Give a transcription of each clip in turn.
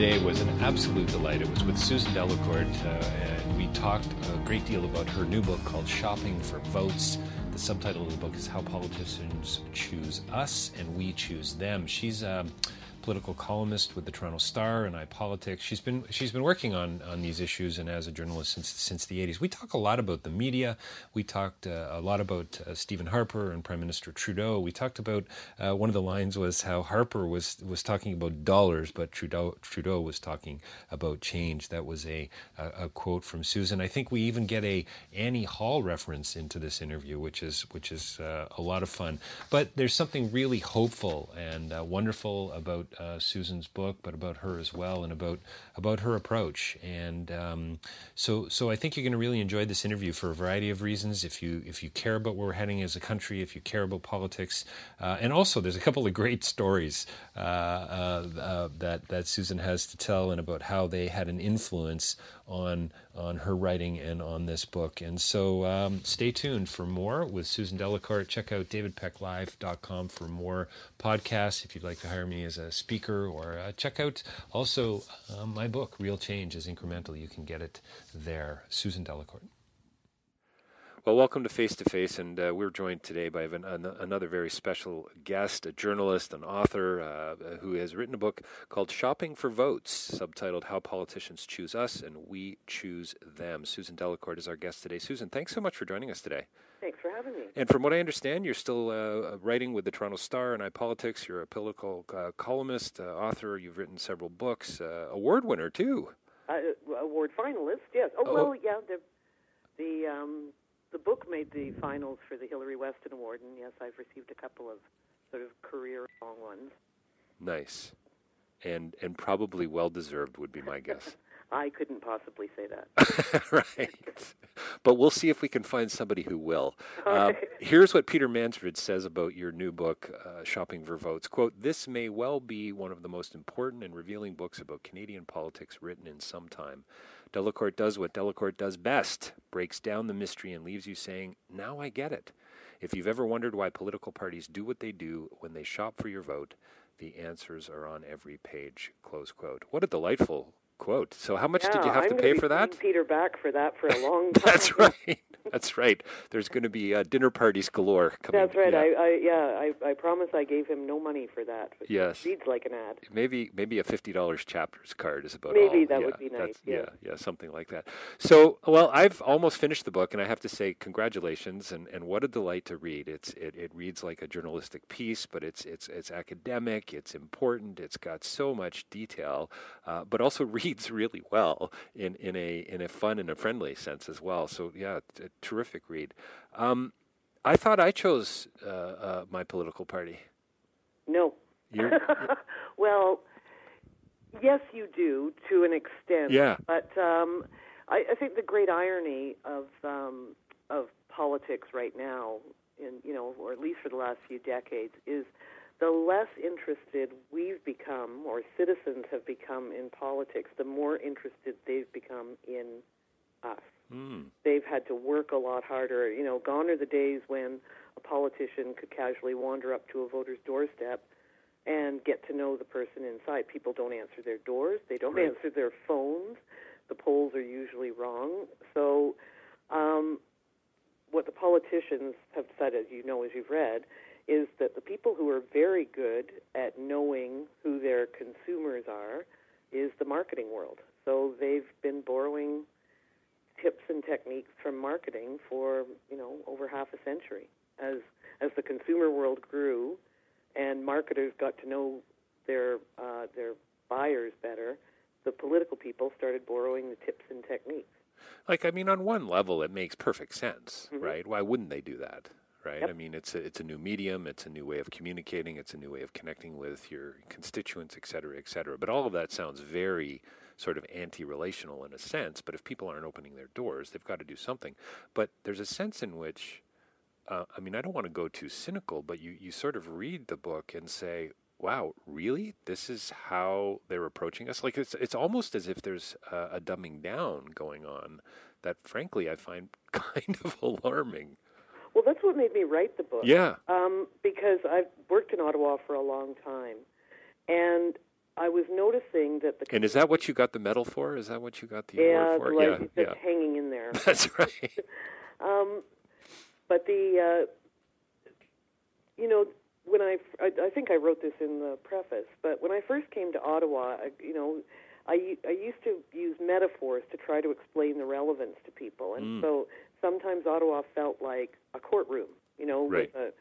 Today was an absolute delight. It was with Susan Delacourt, uh, and we talked a great deal about her new book called Shopping for Votes. The subtitle of the book is How Politicians Choose Us and We Choose Them. She's um, political columnist with the Toronto Star and iPolitics. She's been she's been working on on these issues and as a journalist since since the 80s. We talk a lot about the media. We talked uh, a lot about uh, Stephen Harper and Prime Minister Trudeau. We talked about uh, one of the lines was how Harper was was talking about dollars, but Trudeau Trudeau was talking about change. That was a a, a quote from Susan. I think we even get a Annie Hall reference into this interview, which is which is uh, a lot of fun. But there's something really hopeful and uh, wonderful about uh, Susan's book, but about her as well, and about about her approach. And um, so, so I think you're going to really enjoy this interview for a variety of reasons. If you if you care about where we're heading as a country, if you care about politics, uh, and also there's a couple of great stories uh, uh, uh that that Susan has to tell, and about how they had an influence on on her writing and on this book. And so um, stay tuned for more with Susan Delacourt. Check out davidpecklive.com for more podcasts if you'd like to hire me as a speaker, or uh, check out also uh, my book, Real Change is Incremental. You can get it there. Susan Delacourt. Well, welcome to Face to Face, and uh, we're joined today by an, an, another very special guest, a journalist, an author uh, who has written a book called Shopping for Votes, subtitled How Politicians Choose Us and We Choose Them. Susan Delacourt is our guest today. Susan, thanks so much for joining us today. Thanks for having me. And from what I understand, you're still uh, writing with the Toronto Star and iPolitics. You're a political uh, columnist, uh, author. You've written several books, uh, award winner, too. award finalist, yes. Oh, oh, well, yeah, the, the um, the book made the finals for the Hilary Weston Award, and yes, I've received a couple of sort of career long ones. Nice, and and probably well deserved would be my guess. I couldn't possibly say that. right. But we'll see if we can find somebody who will. Uh, here's what Peter Mansbridge says about your new book, uh, Shopping for Votes. Quote, This may well be one of the most important and revealing books about Canadian politics written in some time. Delacourt does what Delacourt does best breaks down the mystery and leaves you saying, Now I get it. If you've ever wondered why political parties do what they do when they shop for your vote, the answers are on every page. Close quote. What a delightful quote. So, how much yeah, did you have I'm to pay for that? Peter back for that for a long time. That's right. That's right. There's going to be uh, dinner parties galore coming. That's right. Yeah. I, I yeah. I, I promise I gave him no money for that. Yes. Reads like an ad. Maybe maybe a fifty dollars chapters card is about maybe all. that yeah, would be nice. Yeah, yeah, something like that. So, well, I've almost finished the book, and I have to say congratulations and, and what a delight to read. It's it, it reads like a journalistic piece, but it's it's it's academic. It's important. It's got so much detail, uh, but also reads really well in in a in a fun and a friendly sense as well. So yeah, a terrific read. Um, I thought I chose uh, uh, my political party. No. You're, well, Yes, you do to an extent. Yeah. But um, I, I think the great irony of um, of politics right now, in you know, or at least for the last few decades, is the less interested we've become, or citizens have become in politics, the more interested they've become in us. Mm. They've had to work a lot harder. You know, gone are the days when a politician could casually wander up to a voter's doorstep and get to know the person inside. People don't answer their doors. They don't Right. answer their phones. The polls are usually wrong. So, um, what the politicians have said, as you know, as you've read, is that the people who are very good at knowing who their consumers are is the marketing world. So they've been borrowing tips and techniques from marketing for you know over half a century. As as the consumer world grew, and marketers got to know their uh, their buyers better, the political people started borrowing the tips and techniques. Like, I mean, on one level, it makes perfect sense, right? Why wouldn't they do that, right? I mean, it's a, it's a new medium, it's a new way of communicating, it's a new way of connecting with your constituents, et cetera, et cetera. But all of that sounds very sort of anti-relational in a sense. But if people aren't opening their doors, they've got to do something. But there's a sense in which, uh, I mean, I don't want to go too cynical, but you you sort of read the book and say. Wow, really? This is how they're approaching us. Like it's it's almost as if there's a, a dumbing down going on that, frankly, I find kind of alarming. Well, that's what made me write the book. Yeah. Um, because I've worked in Ottawa for a long time, and I was noticing that the And is that what you got the medal for? Is that what you got the yeah, award for? like, yeah, yeah. hanging in there. That's right. Um, but the, uh, you know, when I, I, I think I wrote this in the preface, but when I first came to Ottawa, I, you know, I, I used to use metaphors to try to explain the relevance to people, and Mm. so sometimes Ottawa felt like a courtroom, you know, Right. with a,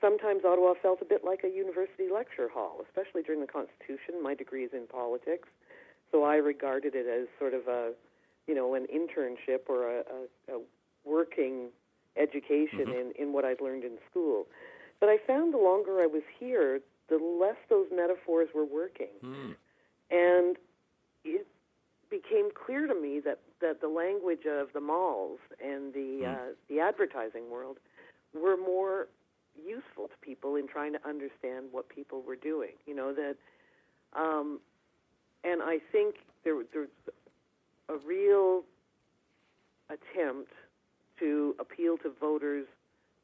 sometimes Ottawa felt a bit like a university lecture hall, especially during the Constitution. My degree is in politics, so I regarded it as sort of a, you know, an internship or a, a, a working education in, in what I'd learned in school. But I found the longer I was here, the less those metaphors were working. Hmm. And it became clear to me that, that the language of the malls and the, uh, the advertising world were more useful to people in trying to understand what people were doing. You know, that, um, and I think there, there's a real attempt to appeal to voters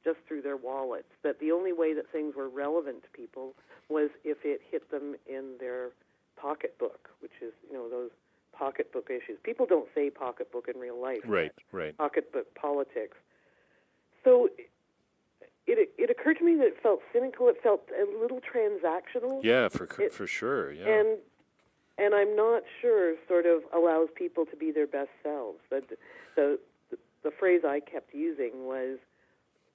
just through their wallets. That the only way that things were relevant to people was if it hit them in their pocketbook, which is you know those pocketbook issues. People don't say pocketbook in real life. right, right. Pocketbook politics. So it it occurred to me that it felt cynical. It felt a little transactional. Yeah, for It- for sure. Yeah. And and I'm not sure sort of allows people to be their best selves. The the the, the phrase I kept using was,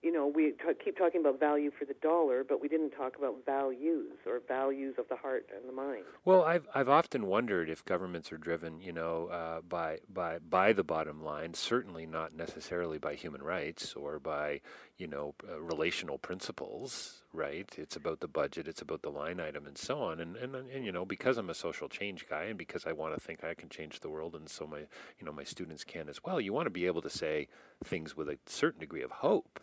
you know, we t- keep talking about value for the dollar, but we didn't talk about values or values of the heart and the mind. Well, I've I've often wondered if governments are driven, you know, uh, by by by the bottom line. Certainly not necessarily by human rights or by you know uh, relational principles. Right? It's about the budget. It's about the line item and so on. And, and and you know, because I'm a social change guy and because I want to think I can change the world, and so my you know my students can as well. You want to be able to say things with a certain degree of hope.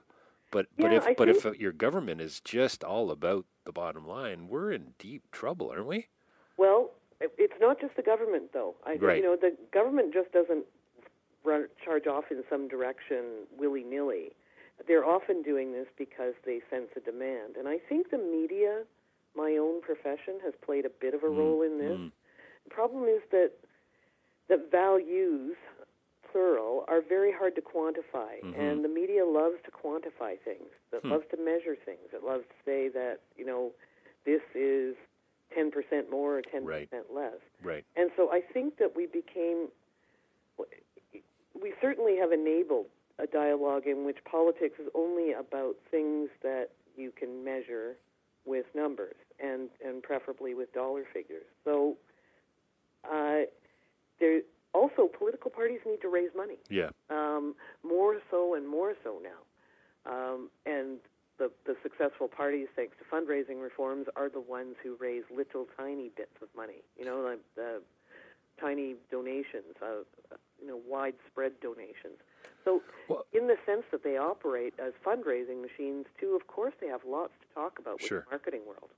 But but if I but if think- uh, your government is just all about the bottom line, we're in deep trouble, aren't we? Well, it's not just the government, though. I, Right. You know, the government just doesn't run, charge off in some direction willy nilly. They're often doing this because they sense a demand, and I think the media, my own profession, has played a bit of a role in this. The problem is that that values, plural, are very hard to quantify, and the media loves to quantify things. It loves to measure things. It loves to say that you know this is ten percent more or ten Right. percent less. Right. And so I think that we became, we certainly have enabled a dialogue in which politics is only about things that you can measure with numbers and, and preferably with dollar figures. So uh, there also political parties need to raise money Yeah. um, more so and more so now. Um, and the, the successful parties, thanks to fundraising reforms, are the ones who raise little tiny bits of money. You know, like the tiny donations, uh, you know, widespread donations. So, Well- in the sense that they operate as fundraising machines, too, of course they have lots to talk about with Sure. the marketing world.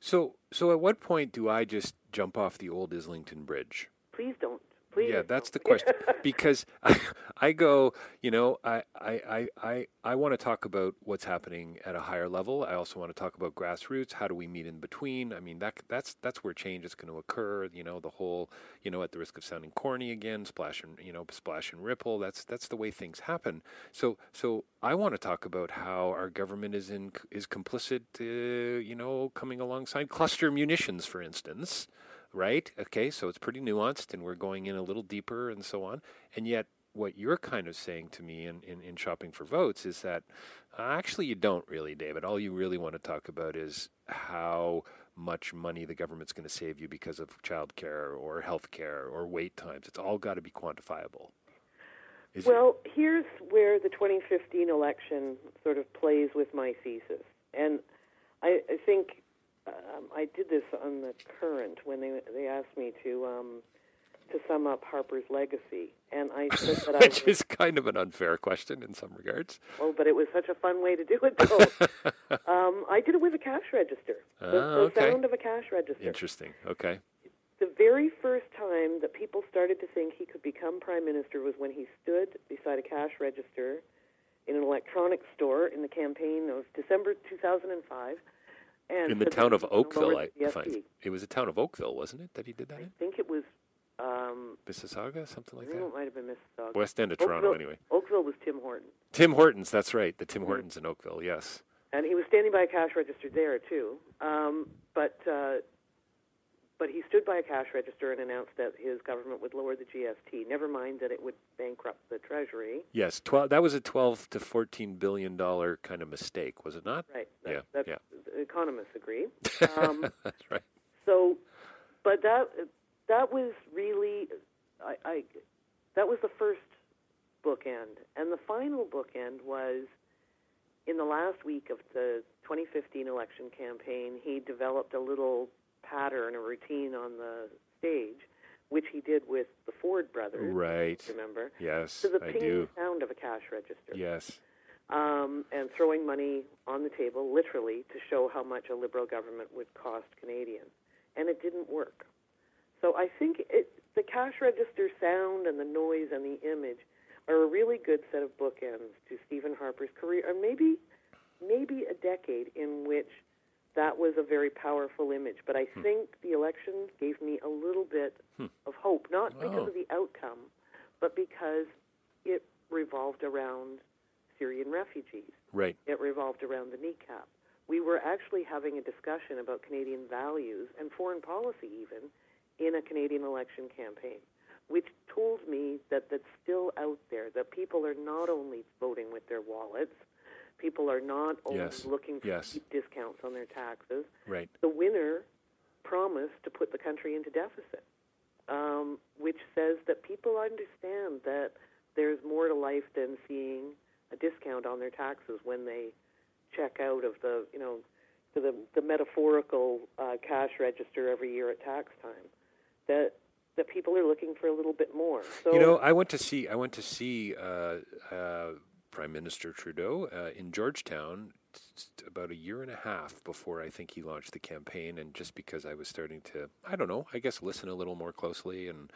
So, so at what point do I just jump off the old Islington Bridge? Please don't. Please. Yeah, that's the question. because I, I go, you know, I, I, I, I, I want to talk about what's happening at a higher level. I also want to talk about grassroots. How do we meet in between? I mean, that that's that's where change is going to occur. You know, the whole, you know, at the risk of sounding corny again, splash and you know, splash and ripple. That's that's the way things happen. So so I want to talk about how our government is in is complicit. Uh, you know, coming alongside cluster munitions, for instance right? Okay, so it's pretty nuanced, and we're going in a little deeper and so on. And yet, what you're kind of saying to me in, in, in shopping for votes is that uh, actually you don't really, David. All you really want to talk about is how much money the government's going to save you because of childcare or health care or wait times. It's all got to be quantifiable. Is it- Well, here's where the 2015 election sort of plays with my thesis, and I, I think um, I did this on the Current when they they asked me to um, to sum up Harper's legacy, and I said that I which was, is kind of an unfair question in some regards. oh, but it was such a fun way to do it. Though um, I did it with a cash register, the, Ah, the sound of a cash register. Interesting. Okay. the very first time that people started to think he could become prime minister was when he stood beside a cash register in an electronics store in the campaign of December 2005. And In the town of he was gonna Oakville, I find it was a town of Oakville, wasn't it? That he did that I in think it was. Um, Mississauga, something like that. it might have been Mississauga. West End of Toronto, Oakville, anyway. Oakville was Tim Horton, Tim Hortons, that's right. The Mm-hmm. Tim Hortons in Oakville, yes. and he was standing by a cash register there too. Um, but uh, but he stood by a cash register and announced that his government would lower the GST. Never mind that it would bankrupt the Treasury. Yes, 12, that was a 12 to 14 billion dollar kind of mistake, was it not? Right. Yeah, That's, yeah. Economists agree. Um, that's right. so, but that that was really, I, I that was the first bookend, and the final bookend was in the last week of the 2015 election campaign. He developed a little pattern, a routine on the stage, which he did with the Ford brothers. Right. Remember? Yes, To the I do. sound of a cash register. Yes. um, and throwing money on the table, literally, to show how much a liberal government would cost Canadians. And it didn't work. So I think it, the cash register sound and the noise and the image are a really good set of bookends to Stephen Harper's career, and maybe, maybe a decade in which that was a very powerful image. But I Hmm. think the election gave me a little bit of hope, not because Oh. of the outcome, but because it revolved around Syrian refugees. Right. It revolved around the niqab. We were actually having a discussion about Canadian values and foreign policy, even, in a Canadian election campaign, which told me that that's still out there, that people are not only voting with their wallets, people are not only Yes. looking for Yes. deep discounts on their taxes. Right. The winner promised to put the country into deficit, um, which says that people understand that there's more to life than seeing a discount on their taxes when they check out of the, you know, to the, the metaphorical uh, cash register every year at tax time. That that people are looking for a little bit more. So You know, I went to see I went to see uh, uh, Prime Minister Trudeau uh, in Georgetown about a year and a half before I think he launched the campaign, and just because I was starting to, I don't know, I guess listen a little more closely, and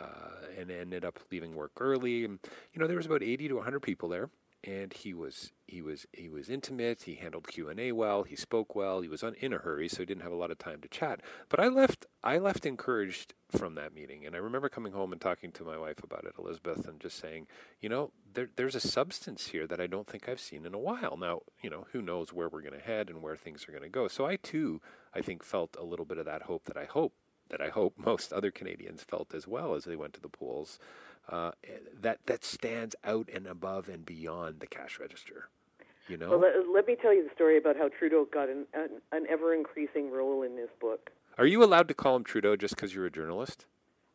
uh, and ended up leaving work early, and you know there was about eighty to hundred people there, and he was he was he was intimate. He handled Q and A well. He spoke well. He was un, in a hurry, so he didn't have a lot of time to chat. But I left I left encouraged from that meeting, and I remember coming home and talking to my wife about it, Elizabeth, and just saying, you know, there, there's a substance here that I don't think I've seen in a while. Now, you know, who knows where we're going to head and where things are going to go. So I too, I think, felt a little bit of that hope that I hope that I hope most other Canadians felt as well as they went to the polls. Uh, that that stands out and above and beyond the cash register. You know, Well, let, let me tell you the story about how Trudeau got an, an, an ever increasing role in this book. are you allowed to call him Trudeau just because you're a journalist?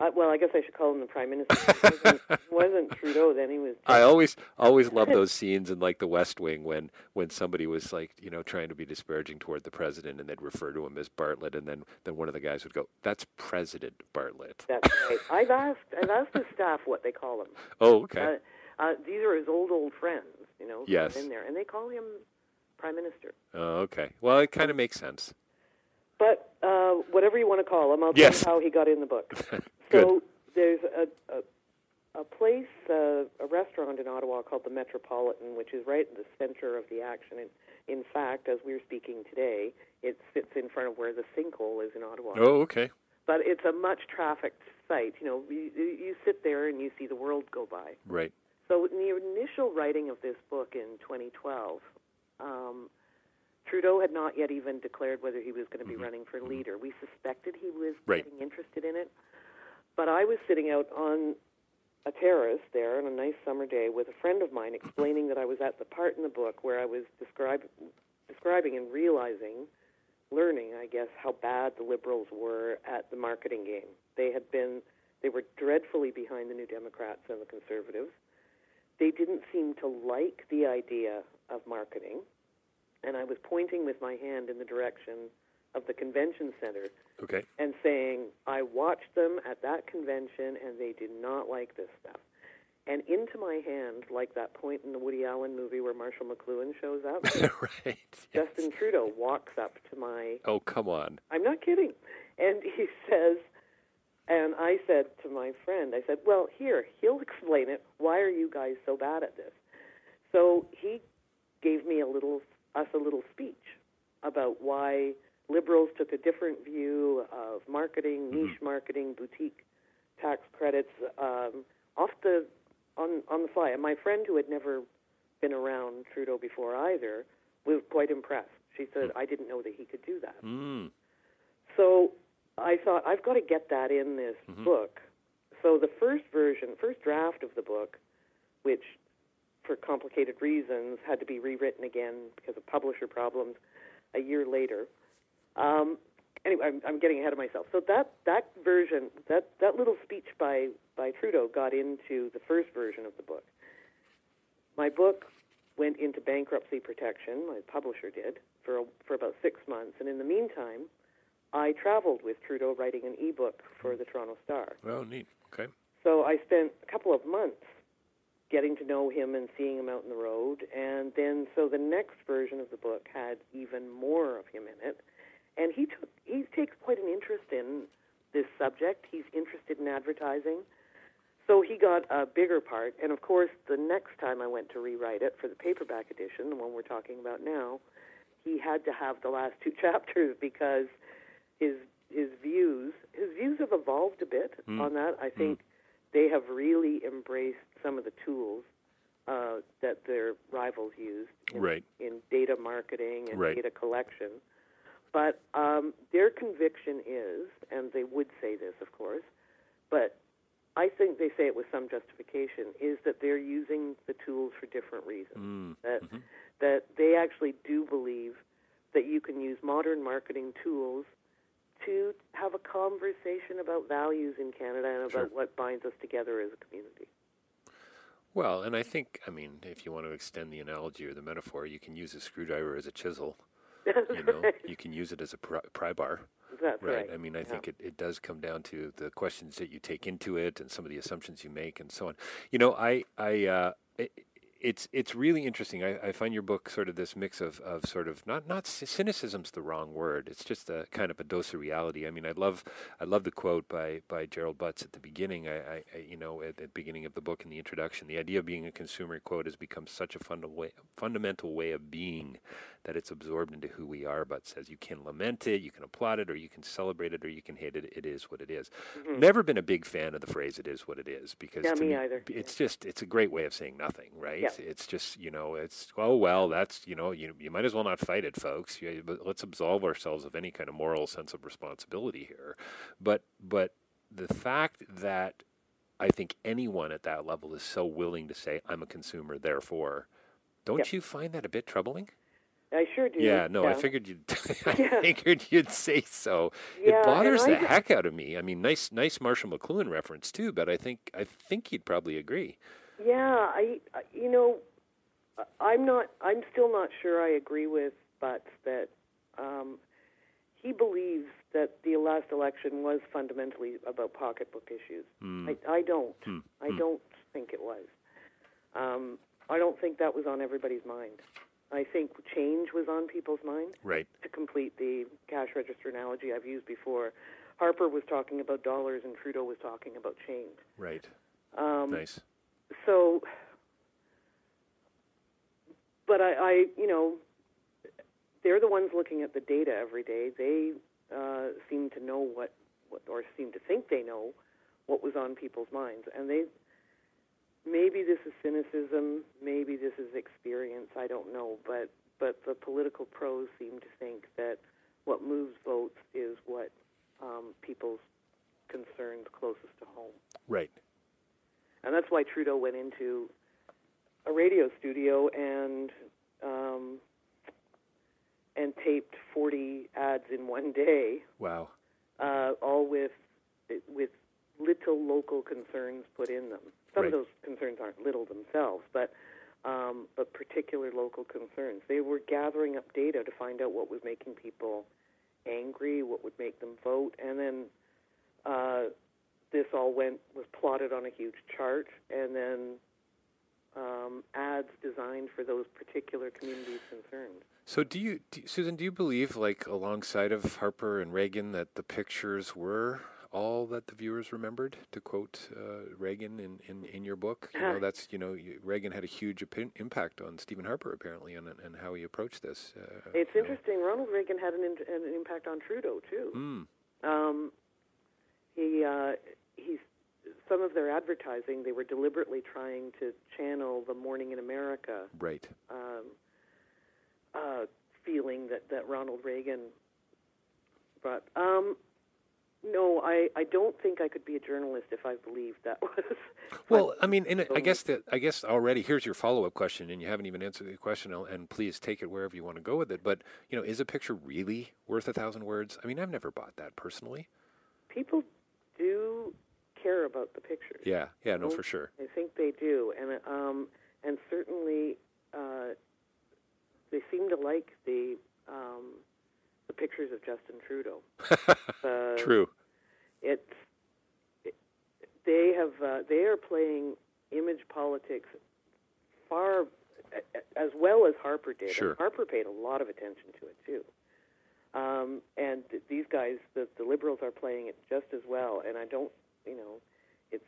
Uh, well, I guess I should call him the prime minister. It wasn't, wasn't Trudeau then. He was. I always always love those scenes in like The West Wing when when somebody was like you know trying to be disparaging toward the president and they'd refer to him as Bartlet and then then one of the guys would go, "That's President Bartlet." That's right. I've asked I've asked the staff what they call him. Oh, okay. Uh, uh, these are his old old friends, you know, Yes. in there, and they call him prime minister. oh, okay. Well, it kind of makes sense. But uh, whatever you want to call him, I'll Yes. tell you how he got in the book. So there's a, a, a place, uh, a restaurant in Ottawa called the Metropolitan, which is right in the center of the action. And in fact, as we're speaking today, it sits in front of where the sinkhole is in Ottawa. Oh, okay. But it's a much trafficked site. You know, you, you sit there and you see the world go by. Right. So in the initial writing of this book in 2012, um, Trudeau had not yet even declared whether he was going to be mm-hmm. running for mm-hmm. leader. We suspected he was Right. getting interested in it, but I was sitting out on a terrace there on a nice summer day with a friend of mine, explaining that I was at the part in the book where I was describe, describing and realizing, learning, I guess, how bad the Liberals were at the marketing game. They had been, they were dreadfully behind the New Democrats and the Conservatives they didn't seem to like the idea of marketing. And I was pointing with my hand in the direction of the convention center Okay. and saying, I watched them at that convention and they did not like this stuff. And into my hand, like that point in the Woody Allen movie where Marshall McLuhan shows up, right. Justin Trudeau walks up to my Oh, come on. I'm not kidding. And he says, and I said to my friend, I said, well, here, he'll explain it. Why are you guys so bad at this? So he gave me a little, us a little speech about why liberals took a different view of marketing, niche marketing, boutique tax credits, um, off the, on, on the fly. And my friend who had never been around Trudeau before either was quite impressed. She said, I didn't know that he could do that. Mm. So I thought I've got to get that in this book. So the first version, first draft of the book, which for complicated reasons had to be rewritten again because of publisher problems a year later. Um, anyway, I'm, I'm getting ahead of myself. So that that version, that that little speech by by Trudeau got into the first version of the book. My book went into bankruptcy protection. My publisher did for for about six months, and in the meantime, I traveled with Trudeau writing an ebook for the Toronto Star. Oh, neat. Okay. So I spent a couple of months getting to know him and seeing him out in the road, and then so the next version of the book had even more of him in it, and he took he takes quite an interest in this subject. He's interested in advertising. So he got a bigger part, and of course, the next time I went to rewrite it for the paperback edition, the one we're talking about now, he had to have the last two chapters because his his views his views have evolved a bit mm. on that. I mm. think they have really embraced some of the tools uh, that their rivals used in, Right. in data marketing and Right. data collection. But um, their conviction is, and they would say this, of course, but I think they say it with some justification, is that they're using the tools for different reasons. Mm. That that they actually do believe that you can use modern marketing tools to have a conversation about values in Canada and about Sure. what binds us together as a community. Well, and I think, I mean, if you want to extend the analogy or the metaphor, you can use a screwdriver as a chisel. You know, you can use it as a pry, pry bar. That's Right. right. I mean, I Yeah. think it, it does come down to the questions that you take into it and some of the assumptions you make and so on. You know, I, I, uh, it, it's it's really interesting. I, I find your book sort of this mix of, of sort of not not cynicism's the wrong word. It's just a kind of a dose of reality. I mean, I love I love the quote by by Gerald Butts at the beginning. I, I, I you know at the beginning of the book in the introduction, the idea of being a consumer quote has become such a funda- way, fundamental way of being that it's absorbed into who we are. But says you can lament it, you can applaud it, or you can celebrate it, or you can hate it. It is what it is. Never been a big fan of the phrase "it is what it is" because Mm-hmm. Yeah, me either. it's just it's a great way of saying nothing, right? Yeah. It's just you know it's oh well that's you know you you might as well not fight it, folks. You, but let's absolve ourselves of any kind of moral sense of responsibility here. But but the fact that I think anyone at that level is so willing to say I'm a consumer, therefore, don't Yep. you find that a bit troubling? I sure do. Yeah, no, I figured you'd. I Yeah. figured you'd say so. Yeah, it bothers the heck out of me. I mean, nice, nice Marshall McLuhan reference too. But I think, I think you'd probably agree. Yeah, I, you know, I'm not. I'm still not sure. I agree with Butts that um, he believes that the last election was fundamentally about pocketbook issues. Hmm. I, I don't. I don't think it was. Um, I don't think that was on everybody's mind. I think change was on people's mind. Right. To complete the cash register analogy I've used before, Harper was talking about dollars and Trudeau was talking about change. Right. Um, nice. so but I, I you know they're the ones looking at the data every day they uh, seem to know what, what or seem to think they know what was on people's minds and they maybe this is cynicism maybe this is experience i don't know but but the political pros seem to think that what moves votes is what um, people's concerns closest to home Right. and that's why Trudeau went into a radio studio and um, and taped 40 ads in one day, Wow. uh, all with with little local concerns put in them. Some Right. of those concerns aren't little themselves, but um, but particular local concerns. They were gathering up data to find out what was making people angry, what would make them vote, and then uh, this all went was plotted on a huge chart, and then um, ads designed for those particular communities' concerns. So, do you, do, Susan? Do you believe, like, alongside of Harper and Reagan, that the pictures were all that the viewers remembered? To quote uh, Reagan in, in, in your book, you know, Uh-huh. that's you know, Reagan had a huge impact on Stephen Harper apparently, and and how he approached this. Uh, It's you know. interesting. Ronald Reagan had an, in, an impact on Trudeau too. Mm, Um, he uh, he's some of their advertising. They were deliberately trying to channel the Morning in America right. um, uh, feeling that, that Ronald Reagan brought. Um, no, I, I don't think I could be a journalist if I believed that was. Well, I mean, and I guess that I guess already here's your follow up question, and you haven't even answered the question, and- please take it wherever you want to go with it. But you know, is a picture really worth a thousand words? I mean, I've never bought that personally. people do care about the pictures. Yeah, yeah, no, for sure. I think they do, and um, and certainly uh, they seem to like the um, the pictures of Justin Trudeau. uh, True. It's it, they have uh, they are playing image politics far as well as Harper did. Sure. Harper paid a lot of attention to it too. Um, and th- these guys, the, the liberals, are playing it just as well. And I don't, you know, it's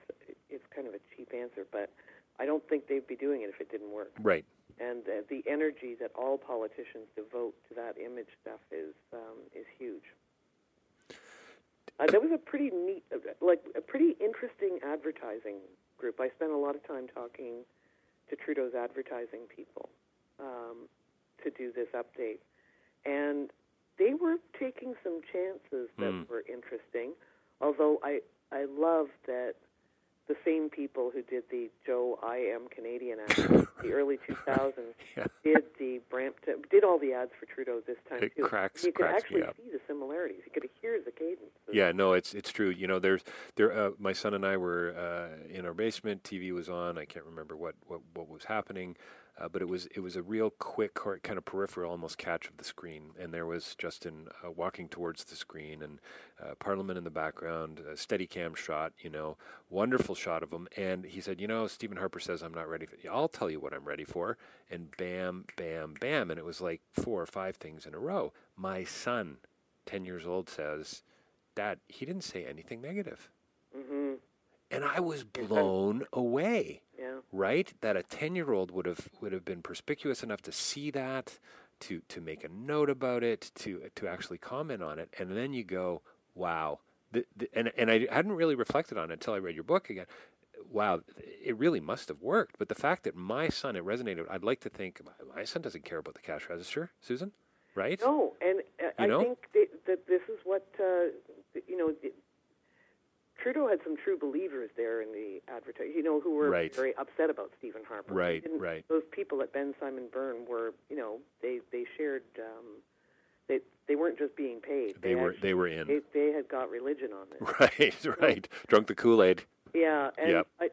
it's kind of a cheap answer, but I don't think they'd be doing it if it didn't work. Right. And uh, the energy that all politicians devote to that image stuff is um, is huge. Uh, that was a pretty neat, uh, like a pretty interesting advertising group. I spent a lot of time talking to Trudeau's advertising people um, to do this update, and they were taking some chances that Mm. were interesting. Although I I love that the same people who did the Joe I Am Canadian ad in the early 2000s Yeah. did the Brampton did all the ads for Trudeau this time It too. cracks- you could cracks actually see the similarities. You could hear the cadence. Yeah, no, it's it's true. You know, there's there. Uh, my son and I were uh, in our basement. TV was on. I can't remember what what, what was happening, uh, but it was it was a real quick kind of peripheral, almost catch of the screen. And there was Justin uh, walking towards the screen, and uh, Parliament in the background, a steady cam shot. You know, wonderful shot of him. And he said, you know, Stephen Harper says I'm not ready. for I'll tell you what I'm ready for. And bam, bam, bam, and it was like four or five things in a row. My son 10 years old says, Dad, he didn't say anything negative. mm-hmm. And I was blown away, Yeah. right? That a 10 year old would have, would have been perspicuous enough to see that, to, to make a note about it, to, to actually comment on it. And then you go, wow. The, the, and, and I hadn't really reflected on it until I read your book again. Wow, it really must have worked. But the fact that my son, it resonated, I'd like to think my son doesn't care about the cash register, Susan, right? No, and uh, I know? think that, that this is what uh, you know. Trudeau had some true believers there in the advertising, you know, who were Right. very upset about Stephen Harper. Right, right. Those people at Bensimon Byrne were, you know, they they shared. Um, they they weren't just being paid. They were- actually- they were in. They, they had got religion on this. Right, right. Drunk the Kool Aid. Yeah, and Yep. I,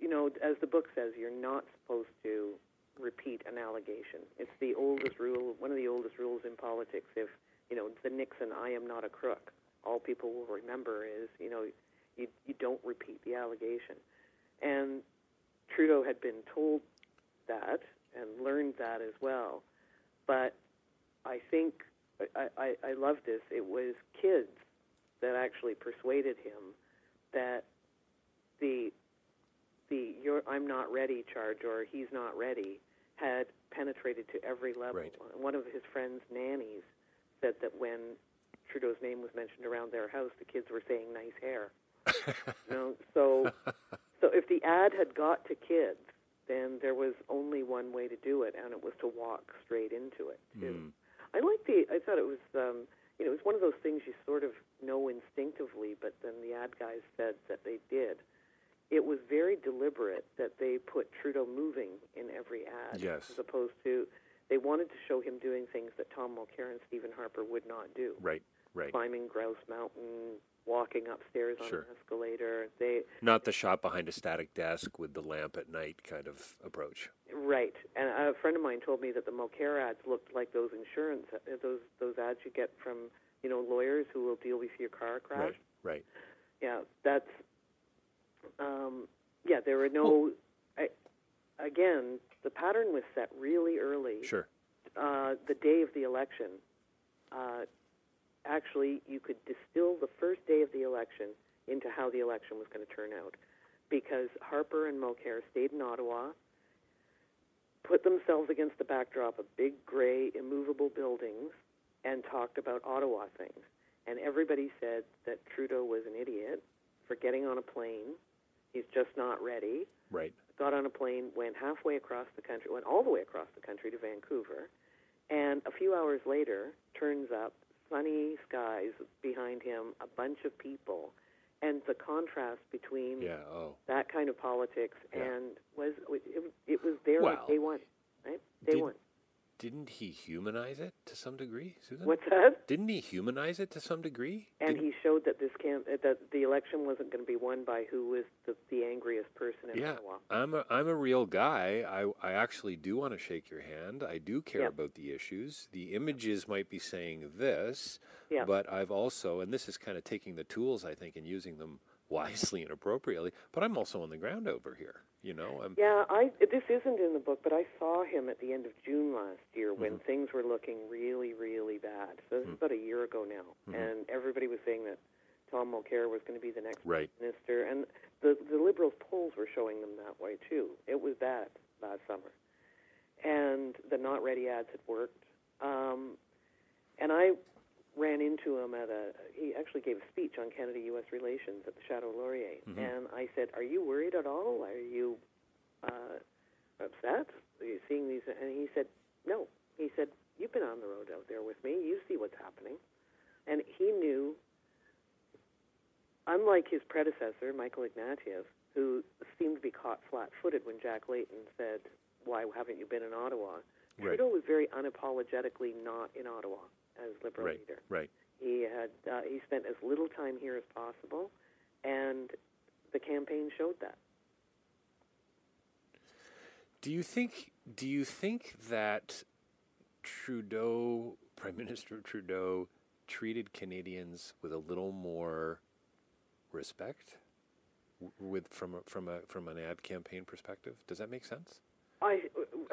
you know, as the book says, you're not supposed to repeat an allegation. It's the oldest rule, one of the oldest rules in politics. If you know the Nixon "I am not a crook," all people will remember is you know you you don't repeat the allegation. And Trudeau had been told that and learned that as well. But I think I, I, I love this. It was kids that actually persuaded him that the the you're, I'm not ready charge or he's not ready had penetrated to every level. Right. One of his friends' nannies said that when Trudeau's name was mentioned around their house, the kids were saying "nice hair." you know, so so if the ad had got to kids, then there was only one way to do it, and it was to walk straight into it. Too. I like the. I thought it was. Um, you know, it was one of those things you sort of know instinctively, but then the ad guys said that they did. It was very deliberate that they put Trudeau moving in every ad, Yes. as opposed to they wanted to show him doing things that Tom Mulcair and Stephen Harper would not do Right, right. climbing Grouse Mountain, walking upstairs on Sure. an escalator. They Not the shot behind a static desk with the lamp at night kind of approach. right, and a friend of mine told me that the Mulcair ads looked like those insurance uh, those those ads you get from you know lawyers who will deal with your car crash. Right, right. Yeah, that's um, yeah. There were no. I, again, the pattern was set really early. Sure. uh, the day of the election, uh, actually, you could distill the first day of the election into how the election was going to turn out. Because Harper and Mulcair stayed in Ottawa, put themselves against the backdrop of big, gray, immovable buildings, and talked about Ottawa things. And everybody said that Trudeau was an idiot for getting on a plane. He's just not ready Right. got on a plane, went halfway across the country, went all the way across the country to Vancouver, and a few hours later turns up sunny skies behind him, a bunch of people, and the contrast between Yeah. Oh. that kind of politics Yeah. and was it, it was there Well, on day one, right? Day did- one. Didn't he humanize it to some degree, Susan? What's that? Didn't he humanize it to some degree? And Didn't- he showed that this camp uh, that the election wasn't going to be won by who was the, the angriest person in yeah, Ottawa. I'm a I'm a real guy. I I actually do want to shake your hand. I do care Yeah. about the issues. The images might be saying this, Yeah. but I've also and this is kind of taking the tools I think and using them wisely and appropriately. But I'm also on the ground over here. You know, I'm Yeah, I this isn't in the book, but I saw him at the end of June last year when Mm-hmm. things were looking really, really bad. So this is about a year ago now, Mm-hmm. and everybody was saying that Tom Mulcair was going to be the next right. minister, and the the Liberals polls were showing them that way too. It was bad last summer, and the not ready ads had worked. Um, and I ran into him at a. He actually gave a speech on Canada-U.S. relations at the Chateau Laurier, and I said, "Are you worried at all? Are you uh, upset? Are you seeing these?" And he said, "No." He said, "You've been on the road out there with me. You see what's happening." And he knew unlike his predecessor, Michael Ignatieff, who seemed to be caught flat-footed when Jack Layton said, "Why haven't you been in Ottawa?" Right. Trudeau was very unapologetically not in Ottawa as Liberal Right. leader. Right. He had uh, he spent as little time here as possible, and the campaign showed that. Do you think? Do you think that Trudeau, Prime Minister Trudeau, treated Canadians with a little more respect, with from a, from a from an ad campaign perspective? Does that make sense? I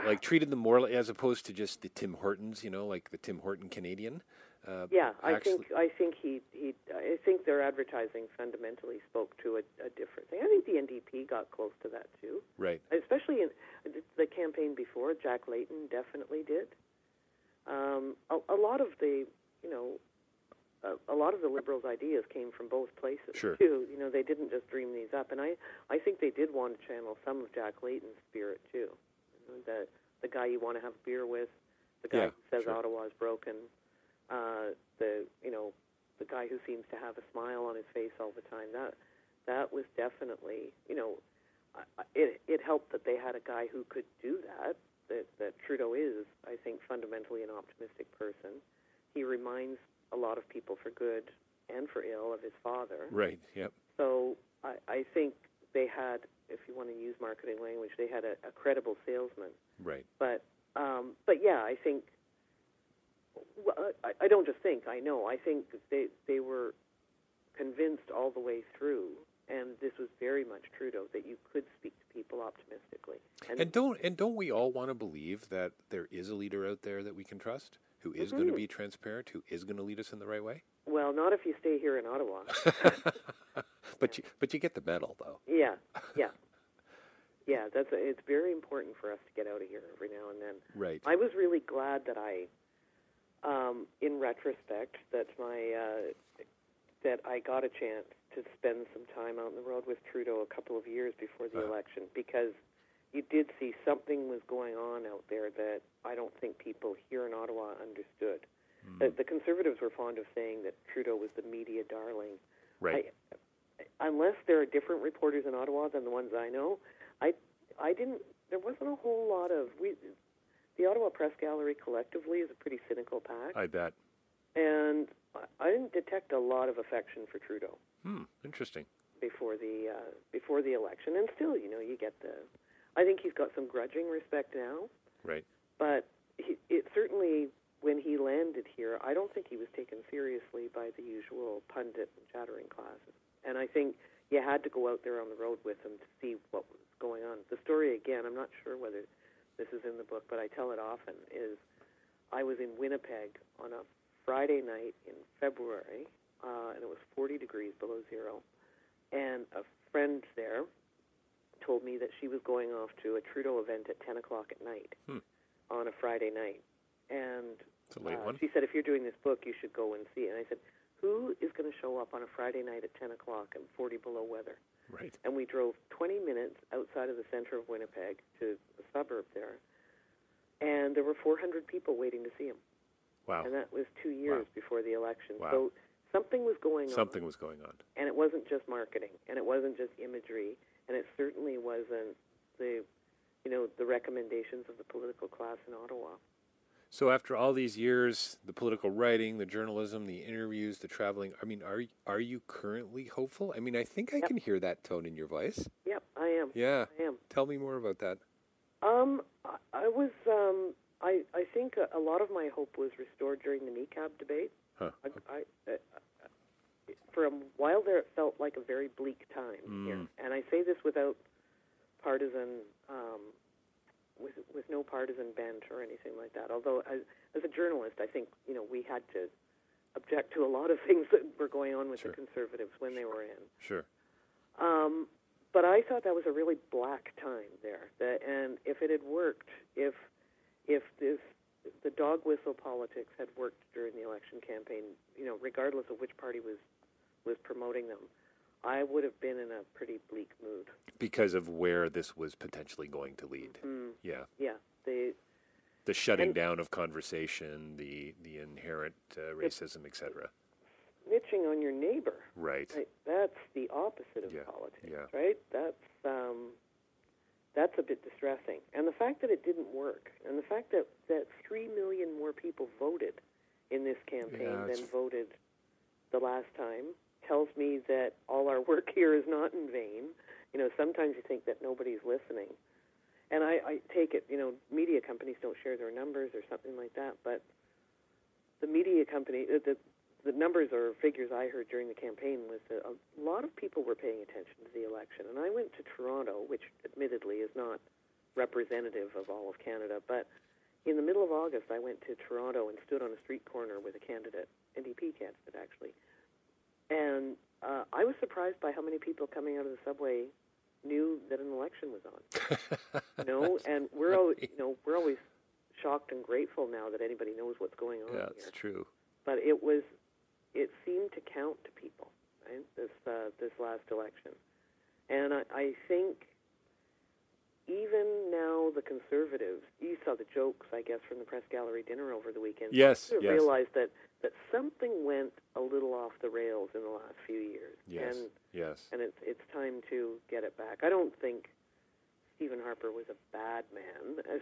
Like treated them more as opposed to just the Tim Hortons, you know, like the Tim Horton Canadian. Uh, yeah, I actually- think I think he he I think their advertising fundamentally spoke to a, a different thing. I think the NDP got close to that too. right. especially in the campaign before, Jack Layton definitely did. Um, a, a lot of the, you know, a, a lot of the liberals' ideas came from both places Sure. too. You know, they didn't just dream these up, and I, I think they did want to channel some of Jack Layton's spirit too. The the guy you want to have a beer with, the guy Yeah, who says sure. Ottawa is broken, uh, the you know, the guy who seems to have a smile on his face all the time. That that was definitely, you know, it it helped that they had a guy who could do that. That that Trudeau is, I think, fundamentally an optimistic person. He reminds a lot of people for good and for ill of his father. Right. Yep. So I, I think they had, if you want to use marketing language, they had a, a credible salesman. Right. But um, but yeah, I think. Well, I, I don't just think. I know. I think they they were convinced all the way through, and this was very much Trudeau that you could speak to people optimistically. And don't and don't we all want to believe that there is a leader out there that we can trust, who is going to be transparent, who is going to lead us in the right way? well, not if you stay here in Ottawa. But you but you get the medal though. yeah, yeah, yeah. That's a, it's very important for us to get out of here every now and then. Right. I was really glad that I, um, in retrospect, that my uh, that I got a chance to spend some time out in the road with Trudeau a couple of years before the Uh-huh. election because you did see something was going on out there that I don't think people here in Ottawa understood. Hmm. The, the conservatives were fond of saying that Trudeau was the media darling. Right. I, unless there are different reporters in Ottawa than the ones I know, I I didn't. There wasn't a whole lot of we. The Ottawa Press Gallery collectively is a pretty cynical pack, I bet. and I- didn't detect a lot of affection for Trudeau Hmm. Interesting. before the uh, before the election. And still, you know, you get the. I think he's got some grudging respect now, Right. but he, it certainly when he landed here, I don't think he was taken seriously by the usual pundit and chattering classes. And I think you had to go out there on the road with him to see what going on. The story again, I'm not sure whether this is in the book, but I tell it often. Is I was in Winnipeg on a Friday night in February, uh, and it was 40 degrees below zero, and a friend there told me that she was going off to a Trudeau event at 10 o'clock at night Hmm. on a Friday night. And It's a late uh, one. she said, if you're doing this book, you should go and see it. And I said, who is going to show up on a Friday night at 10 o'clock in 40 below weather? Right. And we drove 20 minutes outside of the center of Winnipeg to a suburb there. And there were 400 people waiting to see him. Wow. And that was two years Wow. before the election. Wow. So something was going on Something was going on. and it wasn't just marketing, and it wasn't just imagery, and it certainly wasn't the, you know, the recommendations of the political class in Ottawa. So after all these years, the political writing, the journalism, the interviews, the traveling, I mean, are are you currently hopeful? I mean, I think I Yep. can hear that tone in your voice. Yep, I am. Yeah. I am. Tell me more about that. Um, I, I was. Um, I I think a, a lot of my hope was restored during the niqab debate. Huh. I, I, uh, for a while there, it felt like a very bleak time here, Mm. and I say this without partisan, um, with with no partisan bent or anything like that. Although, as, as a journalist, I think you know we had to object to a lot of things that were going on with Sure. the conservatives when they were in. Sure. Um, but I thought that was a really black time there. That, and if it had worked, if if this the dog whistle politics had worked during the election campaign, you know, regardless of which party was was promoting them, I would have been in a pretty bleak mood. Because of where this was potentially going to lead. Mm, Yeah. yeah, the The shutting And- down of conversation, the the inherent uh, racism, etc. snitching on your neighbor. Right. Right, that's the opposite of Yeah, politics, yeah. right? That's um, that's a bit distressing, and the fact that it didn't work, and the fact that that three million more people voted in this campaign Yeah, than voted the last time tells me that all our work here is not in vain. You know, sometimes you think that nobody's listening, and I, I take it. You know, media companies don't share their numbers or something like that, but the media company, uh, the the numbers or figures I heard during the campaign was that a lot of people were paying attention to the election. And I went to Toronto, which admittedly is not representative of all of Canada, but in the middle of August, I went to Toronto and stood on a street corner with a candidate, NDP candidate actually, and uh, I was surprised by how many people coming out of the subway knew that an election was on. you know, and we're always, you know we're always shocked and grateful now that anybody knows what's going on Yeah, here it's true. but it was it seemed to count to people right this uh, this last election and I, I think even now the conservatives you saw the jokes I guess from the press gallery dinner over the weekend Yes, yes. realized that that something went a little off the rails in the last few years. Yes. And yes. and it's it's time to get it back. I don't think Stephen Harper was a bad man, as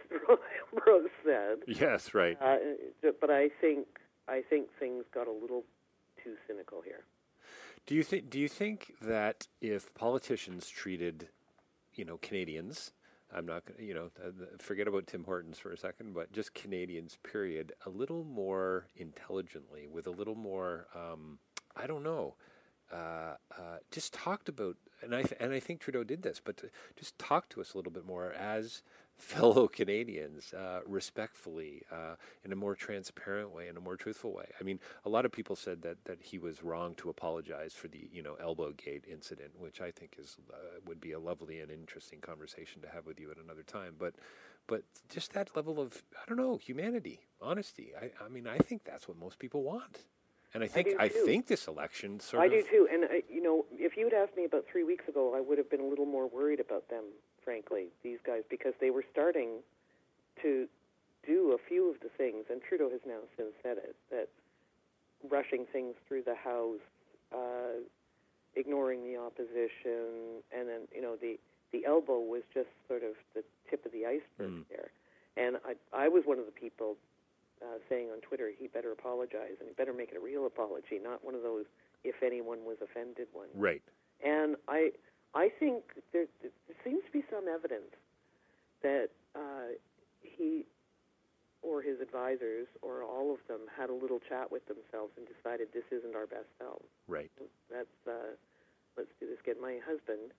Rose said. Yes. Right. Uh, but I think I think things got a little too cynical here. Do you think? Do you think that if politicians treated, you know, Canadians, I'm not, gonna- you know, forget about Tim Hortons for a second, but just Canadians, period, a little more intelligently, with a little more, um, I don't know, uh, uh, just talked about, and I th- and I think Trudeau did this, but to just talk to us a little bit more as fellow Canadians, uh, respectfully, uh, in a more transparent way, in a more truthful way. I mean, a lot of people said that that he was wrong to apologize for the you know elbow gate incident, which I think is uh, would be a lovely and interesting conversation to have with you at another time. But but just that level of I don't know humanity, honesty. I I mean, I think that's what most people want. And I think do I, think this election sort I of do too, and I, you know, if you'd asked me about three weeks ago, I would have been a little more worried about them, frankly, these guys, because they were starting to do a few of the things, and Trudeau has now since said it that rushing things through the House, uh, ignoring the opposition, and then you know the the elbow was just sort of the tip of the iceberg there, and I I was one of the people uh, saying on Twitter he better apologize and he better make it a real apology, not one of those if anyone was offended ones. right. And I I think there, there seems to be some evidence that uh, he or his advisors or all of them had a little chat with themselves and decided this isn't our best film. Right. That's uh, let's do this again. My husband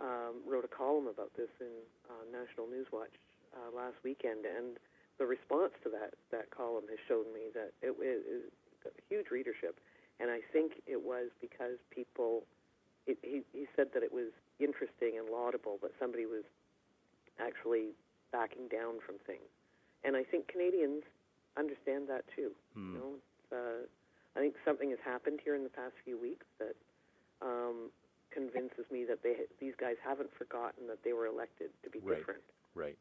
um, wrote a column about this in uh, National Newswatch uh, last weekend, and the response to that that column has shown me that it was huge readership, and I think it was because people. It, he he said that it was interesting and laudable that somebody was actually backing down from things, and I think Canadians understand that too. You know, it's, uh, I think something has happened here in the past few weeks that um, convinces me that they these guys haven't forgotten that they were elected to be Right. different. Right.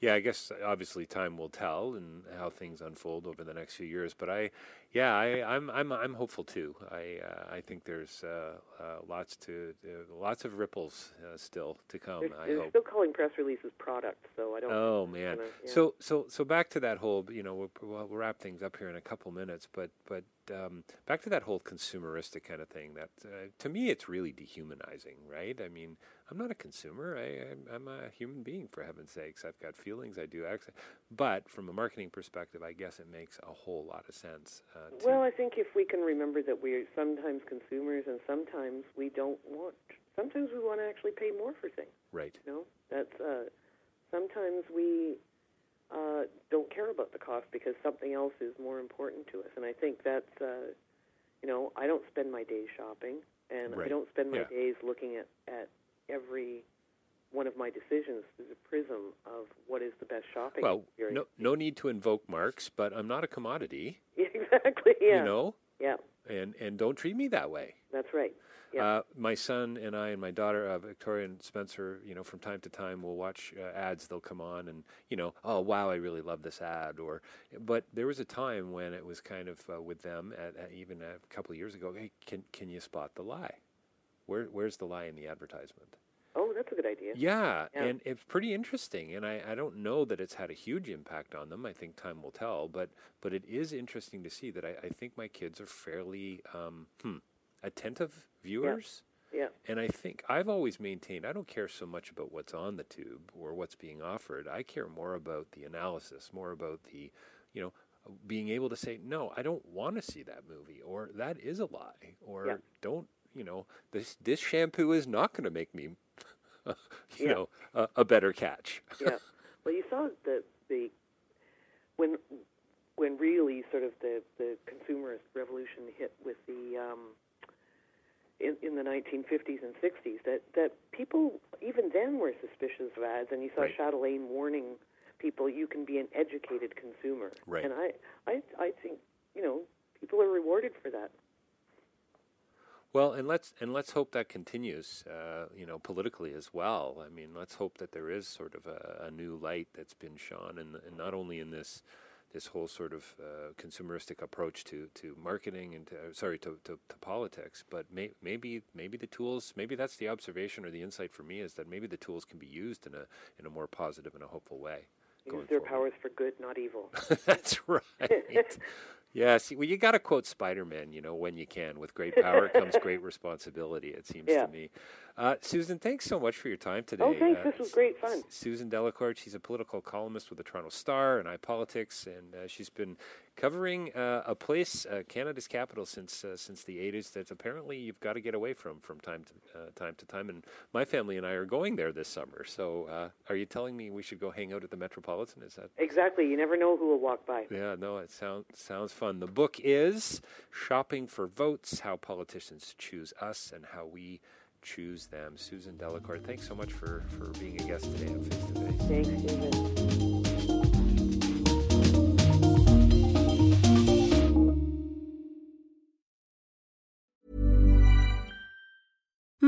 Yeah, I guess obviously time will tell and how things unfold over the next few years. But I, yeah, I, I'm I'm I'm hopeful too. I uh, I think there's uh, uh, lots to uh, lots of ripples uh, still to come. They're, I they're hope. still calling press releases product, so I don't. Oh man! gonna- yeah. So so so back to that whole you know we'll, we'll wrap things up here in a couple minutes, but but um, back to that whole consumeristic kind of thing. That uh, to me it's really dehumanizing, right? I mean, I'm not a consumer. I I'm, I'm a human being for heaven's sakes. I've got feelings. I do access, but from a marketing perspective, I guess it makes a whole lot of sense. Uh, Well, I think if we can remember that we're sometimes consumers and sometimes we don't want. Sometimes we want to actually pay more for things. right. You know, that's uh, sometimes we uh, don't care about the cost because something else is more important to us. And I think that's, uh, you know, I don't spend my days shopping, and I don't spend my Yeah. days looking at at every one of my decisions through the prism of what is the best shopping Well, experience. no no need to invoke Marx, but I'm not a commodity. exactly. Yeah. You know, Yeah, and and don't treat me that way. that's right. Yeah. Uh, my son and I and my daughter, uh, Victoria and Spencer, you know, from time to time we'll watch uh, ads. They'll come on, and you know, oh wow, I really love this ad. Or, but there was a time when it was kind of uh, with them, at, at even a couple of years ago. Hey, can can you spot the lie? Where where's the lie in the advertisement? oh, that's a good idea. Yeah, Yeah. and it's pretty interesting. And I, I don't know that it's had a huge impact on them. I think time will tell. But but it is interesting to see that I, I think my kids are fairly um, hmm, attentive viewers. Yeah. yeah. And I think I've always maintained I don't care so much about what's on the tube or what's being offered. I care more about the analysis, more about the, you know, being able to say, no, I don't want to see that movie, or that is a lie, or Yeah. don't, you know, this this shampoo is not going to make me, you Yeah. know, a, a better catch. yeah. Well, you saw the the when when really sort of the the consumerist revolution hit with the um, in in the 1950s and 60s that that people even then were suspicious of ads, and you saw Right. Chatelaine warning people you can be an educated consumer. Right. And I I I think you know people are rewarded for that. Well, and let's and let's hope that continues, uh, you know, politically as well. I mean, let's hope that there is sort of a, a new light that's been shone, and, and not only in this this whole sort of uh, consumeristic approach to, to marketing and to, uh, sorry to, to, to, politics. But may, maybe maybe the tools maybe that's the observation or the insight for me is that maybe the tools can be used in a in a more positive and a hopeful way. Use their forward. powers for good, not evil. that's right. Yeah, see, well, you got to quote Spider Man, you know, when you can. With great power comes great responsibility, it seems yeah. to me. Uh, Susan, thanks so much for your time today. Oh, thanks. Uh, this was great fun. Susan Delacourt, she's a political columnist with the Toronto Star and iPolitics, and uh, she's been covering uh, a place, uh, Canada's capital, since uh, since the 80s that apparently you've got to get away from from time to time to time. And my family and I are going there this summer. So, are you telling me we should go hang out at the Metropolitan? Is that exactly? You never know who will walk by. Yeah, no, it sounds sounds fun. The book is Shopping for Votes: How Politicians Choose Us and How We choose them. Susan Delacourt, thanks so much for, for being a guest today on Face to Face. Thanks, Susan.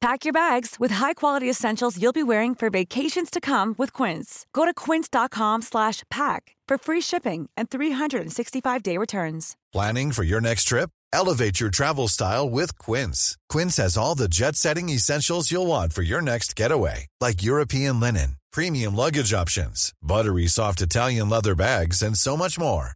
Pack your bags with high-quality essentials you'll be wearing for vacations to come with Quince. Go to quince.com/pack for free shipping and 365-day returns. Planning for your next trip? Elevate your travel style with Quince. Quince has all the jet-setting essentials you'll want for your next getaway, like European linen, premium luggage options, buttery soft Italian leather bags, and so much more.